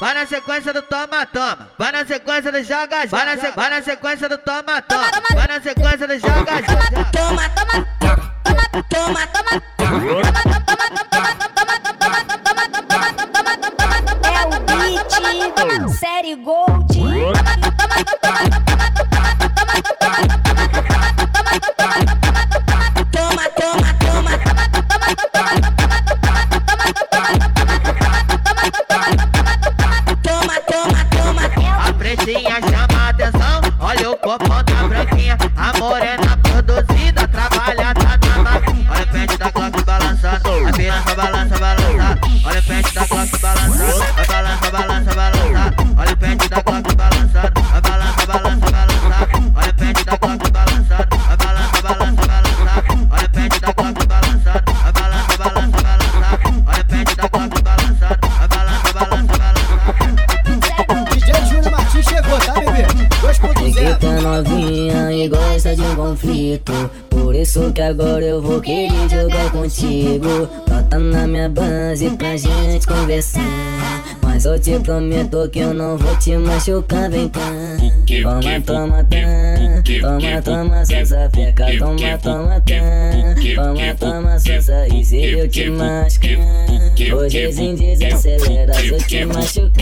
Vai na, sequência do toma, toma. Vai na sequência do joga, vai na, se... vai na sequência do toma, toma. Vai na sequência do joga, toma, toma, toma, toma, toma, toma, É o beat, série Gold. pretinha agora eu vou querer jogar contigo. Bota na minha base pra gente conversar. Mas eu te prometo que eu não vou te machucar, vem cá. Toma, toma, tá. Toma, toma, só sapeca. Toma, toma, tá. Toma, toma, só sa. E se eu te machucar? Hoje sem desacelera, se eu te machucar.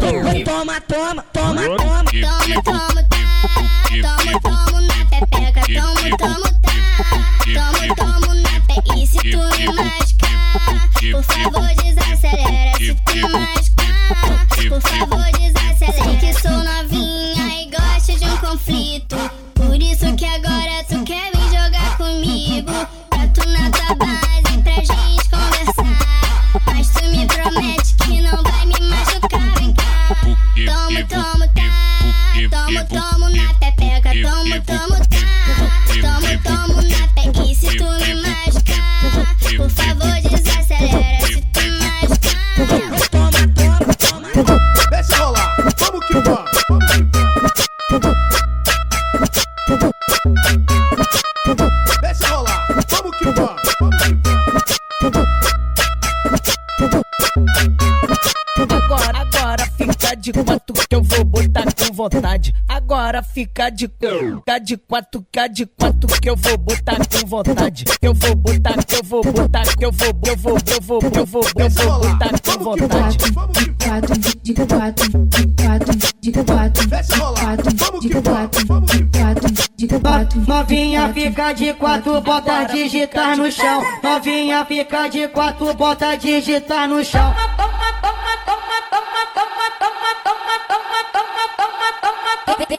Toma, toma, toma, toma, toma, toma, tá. Toma, toma na pepeca, toma, toma, tá. Toma, de por favor desacelera. Se tem por favor desacelera. Agora fica de fica de quatro, fica de quatro que eu vou botar com vontade. Eu vou botar, que eu vou botar, que eu vou, eu vou, eu vou, eu vou, eu vou botar com vontade. quatro, de quatro, de quatro, de quatro, quatro, de que quatro, de quatro, de quatro. Novinha fica de quatro, bota digitar no chão. Novinha fica de quatro, bota digitar no chão.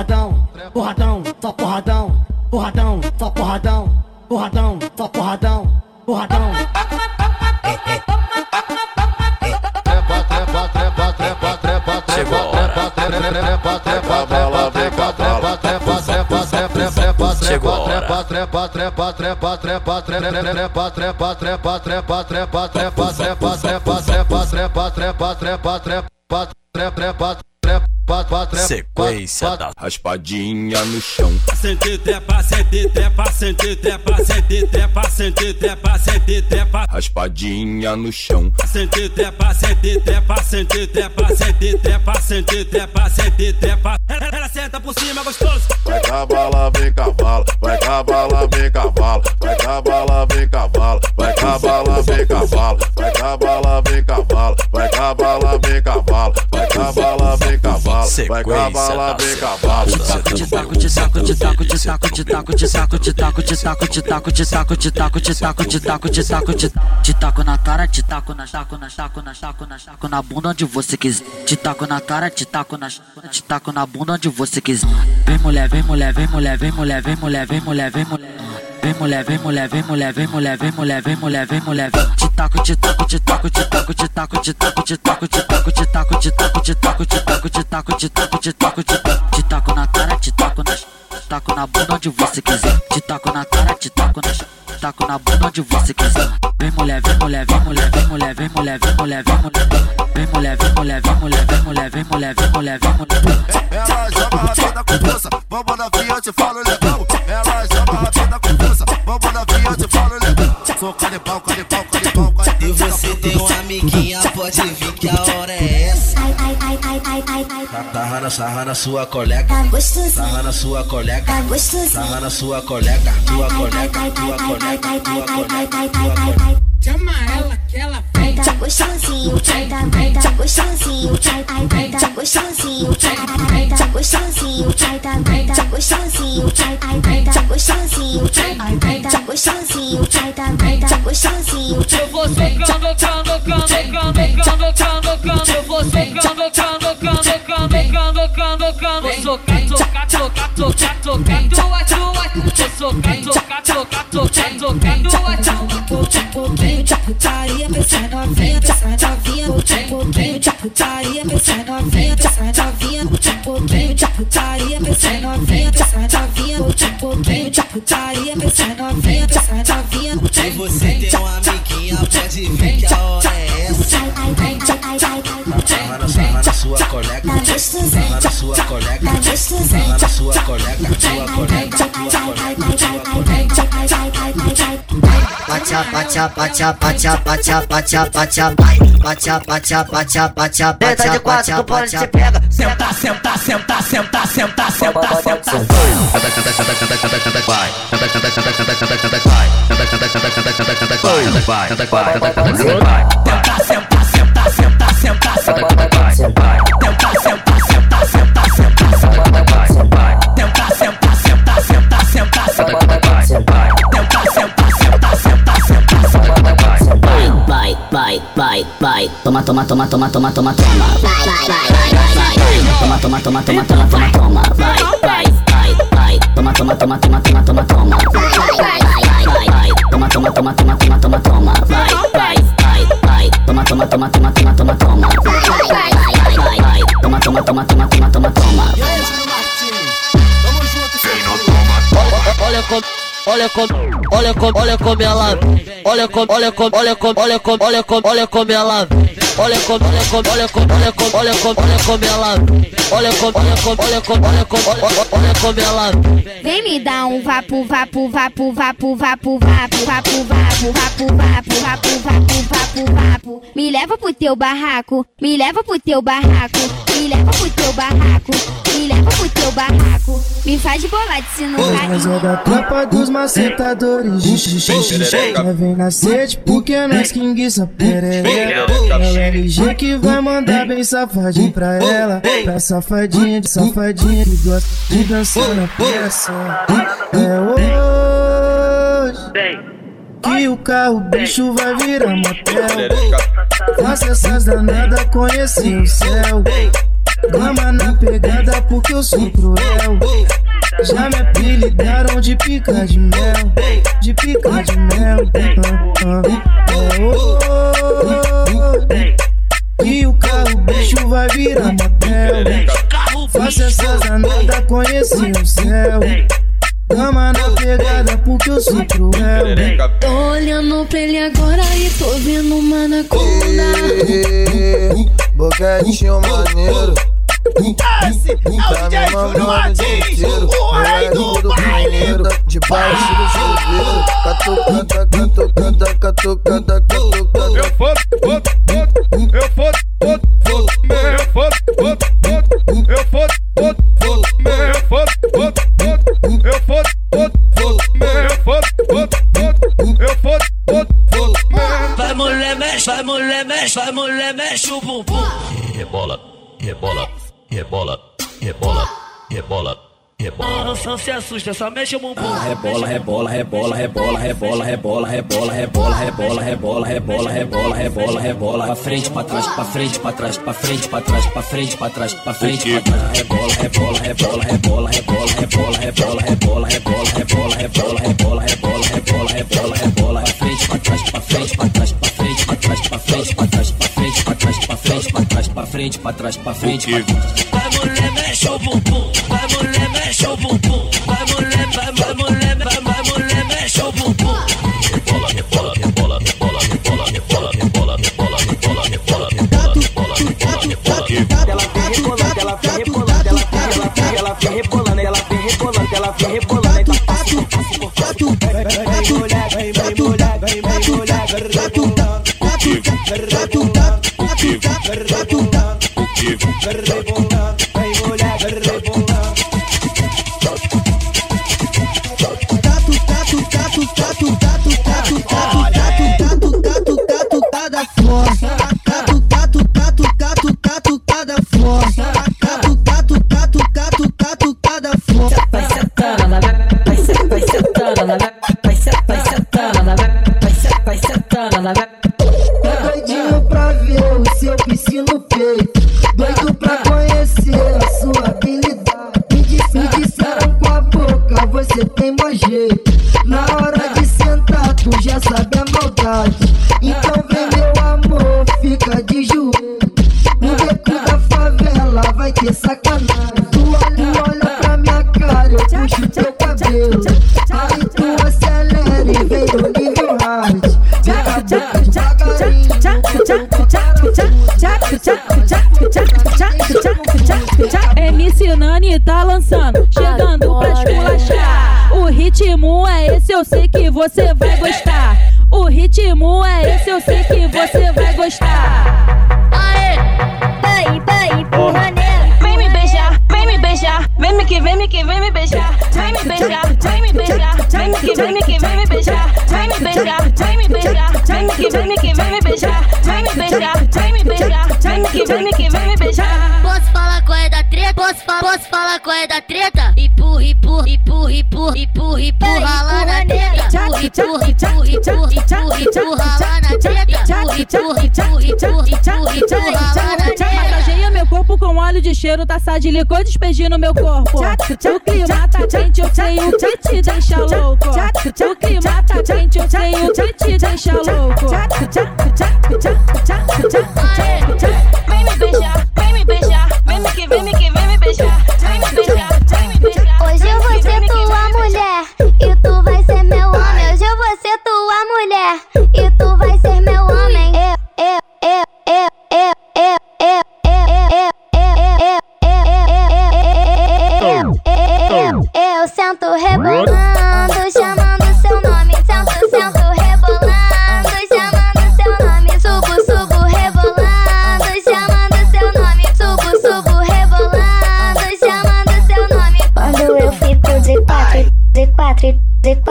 porradão, porradão, só porradão, porradão, só porradão, porradão, só porradão, porradão. trepa, trepa, trepa, trepa, trepa, trepa, Sequência da raspadinha no chão. Sente trepa, sente trepa, sente trepa, sente trepa, sente trepa, sente trepa, Raspadinha no chão. sente trepa, sente trepa, sente trepa, sente trepa, sente trepa, sente trepa. Ela, senta por cima gostoso. Vai cavalo, vem cavalo, vai cavalo, vem cavalo, vai cavalo, vem cavalo, vai cavalo, vem cavalo, vai cavalo, vem cavalo, vai cavalo, vem cavalo, vai cavalo, vem cavalo, vai da vem cavalo. Te taco, te taco, te taco, te taco, te taco, te taco, te taco, te taco, te taco, te taco, te taco, te taco, te taco, te taco, te te taco na cara, te taco na taco na taco na taco na taco na bunda onde você quiser. Te taco na cara, te taco na te taco na bunda onde você quiser. Vem mulher, vem mulher, vem mulher, vem mulher, vem mulher, vem mulher, vem mulher. Vem mulher, vem mulher, vem mulher, vem mulher, vem mulher, vem mulher, vem mulher, vem. Te taco, te taco, te taco, te taco, te taco, te taco, te taco, te taco, te taco, te taco, te taco, te taco, te taco, te taco, te taco, te taco, te taco na cara, te taco na, te taco na bunda onde você quiser. Te taco na cara, te taco na, te taco na bunda onde você quiser. Vem mulher, vem mulher, vem mulher, vem mulher, vem mulher, vem mulher, vem mulher, vem mulher, vem mulher, vem mulher, vem mulher, vem mulher, vem mulher, vem mulher. Ela joga rápida com força, vamos na via, eu te falo legal. Ela e você tem uma amiguinha, pode vir que a hora é essa. Sarra na, sarra na sua colega. Sarra na sua colega. Sarra na sua colega. Tua colega, tua colega, tua colega, tua colega ai. Chama ela que ela Ai, tá gostosinho, ai, tá, ai, tá gostosinho, ai, ai, ai, tá gostosinho, ai, ai, tá gostosinho, ai, tá, ai, tá gostosinho, ai, ai, ai, tá gostosinho, ai, ai, ai, tá gostosinho, ai, tá, ai, tá gostosinho. Eu vou socando, cando, cando, cando, cando, cando, cando. Eu vou socando, cando, cando, cando, cando, cando, cando. Socar, socar, socar, socar, socar, tua, tua. Socar, socar, socar, socar, socar, tua, tua. Taria pensando a a a a a a a a você tem uma amiguinha, pode vir que a é essa. Sua colega, tava na sua colega, tava na sua colega, sua colega. Pacha, pacha, pacha, pacha, pacha, pacha, pacha, pacha, pacha, pacha, pacha, Tenta de pacha, quatro que o pacha, pole te pacha. pega. Senta, senta, senta, senta, senta, senta, senta. Canta, canta, canta, canta, canta, canta, vai. Canta, canta, canta, canta, canta, canta, vai. Canta, canta, canta, canta, canta, canta, vai. Canta, vai. Canta, vai, canta, canta, canta, vai. Toma, toma, toma, toma, toma, toma, toma. Vai, vai, vai, vai, vai. Toma, toma, toma, toma, toma, toma, toma. Vai, vai, vai, vai. Toma, toma, toma, toma, toma, toma, toma. Vai, vai, vai, vai, vai. Toma, toma, toma, toma, toma, toma, toma. Vai, vai, vai, vai. Toma, toma, toma, toma, toma, toma, toma. Vai, vai, vai, vai, vai, vai. Toma, toma, toma, toma, toma, toma, toma. Olha como, olha como, olha como, olha como ela, olha como, olha como, olha como, olha como, olha como, olha como ela, olha como, olha como, olha como, olha como, olha como, olha como ela, olha como, olha como, olha como, olha como, olha como ela. Vem me dar um vapo, vapo, vapo, vapo, vapo, vapo, vapo, vapo, vapo, vapo, vapo, vapo, vapo, vapo. Me leva pro teu barraco, me leva pro teu barraco, me leva pro teu barraco, me leva pro teu barraco. Me faz bolar de sinuca Mas é da tropa dos macetadores de xixi Quer vem na sede porque nós que enguiça perereca É o LG que vai mandar bem safadinho pra ela Pra safadinha, de safadinha que gosta de dançar na peça É hoje que o carro bicho vai virar motel Faça essas danadas conhecer o céu Dama na pegada porque eu sou cruel. Já me apelidaram de pica de mel De pica de mel. Ah, ah, é, oh, E o carro bicho vai virar motel Faça essas danadas conhecer o céu. Dama na pegada porque eu sou cruel. Tô olhando pra ele agora e tô vendo uma anaconda. Boquetinho maneiro Desce, é o DJ Júlio Martins, o rei do baile. Debaixo do chuveiro, catucanda, catucanda, catucanda, catucanda. Eu vou, vou, vou, eu vou, vou, vou, eu vou, vou, vou, eu vou, vou, vou, eu vou, vou, vou, eu vou, vou, vou, eu vou, vou, vou, eu vou, vou, vou. Vai mulher mexe, vai mulher mexe, vai mulher mexe o bumbum. Rebola, rebola rebola, rebola, rebola, Não se assusta, só mexe o bumbum. Rebola, rebola, rebola, rebola, rebola, rebola, rebola, rebola, rebola, rebola, rebola, rebola, rebola, rebola, pra frente, pra trás, pra frente, pra trás, pra frente, pra trás, pra frente, pra trás, pra frente, pra trás, rebola, rebola, rebola, rebola, rebola, rebola, rebola, rebola, rebola, rebola, rebola, rebola, rebola, rebola, rebola, rebola, pra frente, pra trás, pra frente, pra trás, pra pra trás, pra frente, pra trás, pra frente, Vai mulher, mexe o bumbum. Vai mulher, mexe o bumbum. Vai mulher, vai, vai mulher, vai, vai mulher, mexe o bumbum. Rebola, rebola, rebola, rebola, rebola, rebola, rebola, rebola, rebola, rebola, rebola, rebola, rebola, rebola. Ela vem rebolando, ela vem rebolando, ela vem, ela ela vem rebolando, ela vem rebolando, ela vem rebolando, verde já sabe a maldade. Então vem meu amor, fica de joelho. No beco da favela vai ter sacanagem. Tu olha, olha pra minha cara, eu puxo teu cabelo. Aí tu acelera e vem no nível hard. MC Nani tá lançando, chegando pra esculachar. O ritmo é esse, eu sei que você vai gostar. O ritmo é esse, eu sei que você vai gostar. Aê! Vai, vai, empurra nela. Vem me beijar, vem me beijar. Vem me que, vem me que, vem me beijar. Vem me beijar, vem me beijar. Vem me que, vem me que, vem me beijar. Vem me beijar, vem me beijar. Vem me que, vem me que, vem me beijar. Vem me beijar, vem me beijar. Vem me que, vem me que, vem me beijar. Posso falar qual é da treta? Posso, fa posso falar qual é da treta? Empurra, empurra, empurra, empurra, empurra, empurra lá na treta. Empurra, empurra, Massageia meu corpo com óleo de cheiro, taça de licor, despeje no meu corpo. O clima tá quente, eu sei o que te deixa louco. O clima tá quente, eu sei o que te deixa louco.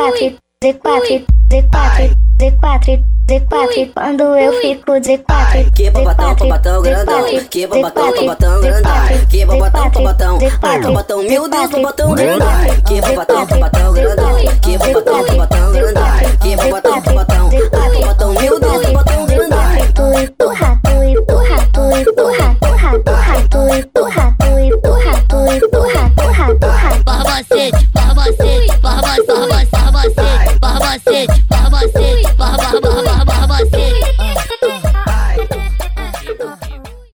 Z4, Z4, Z4, Z4, Z4, quando eu fico Z4. Que Z4, grandão, que Z4, grandão, que Z4, Z4, Z4, Z4, Z4, grandão, que Z4, grandão, que Z4,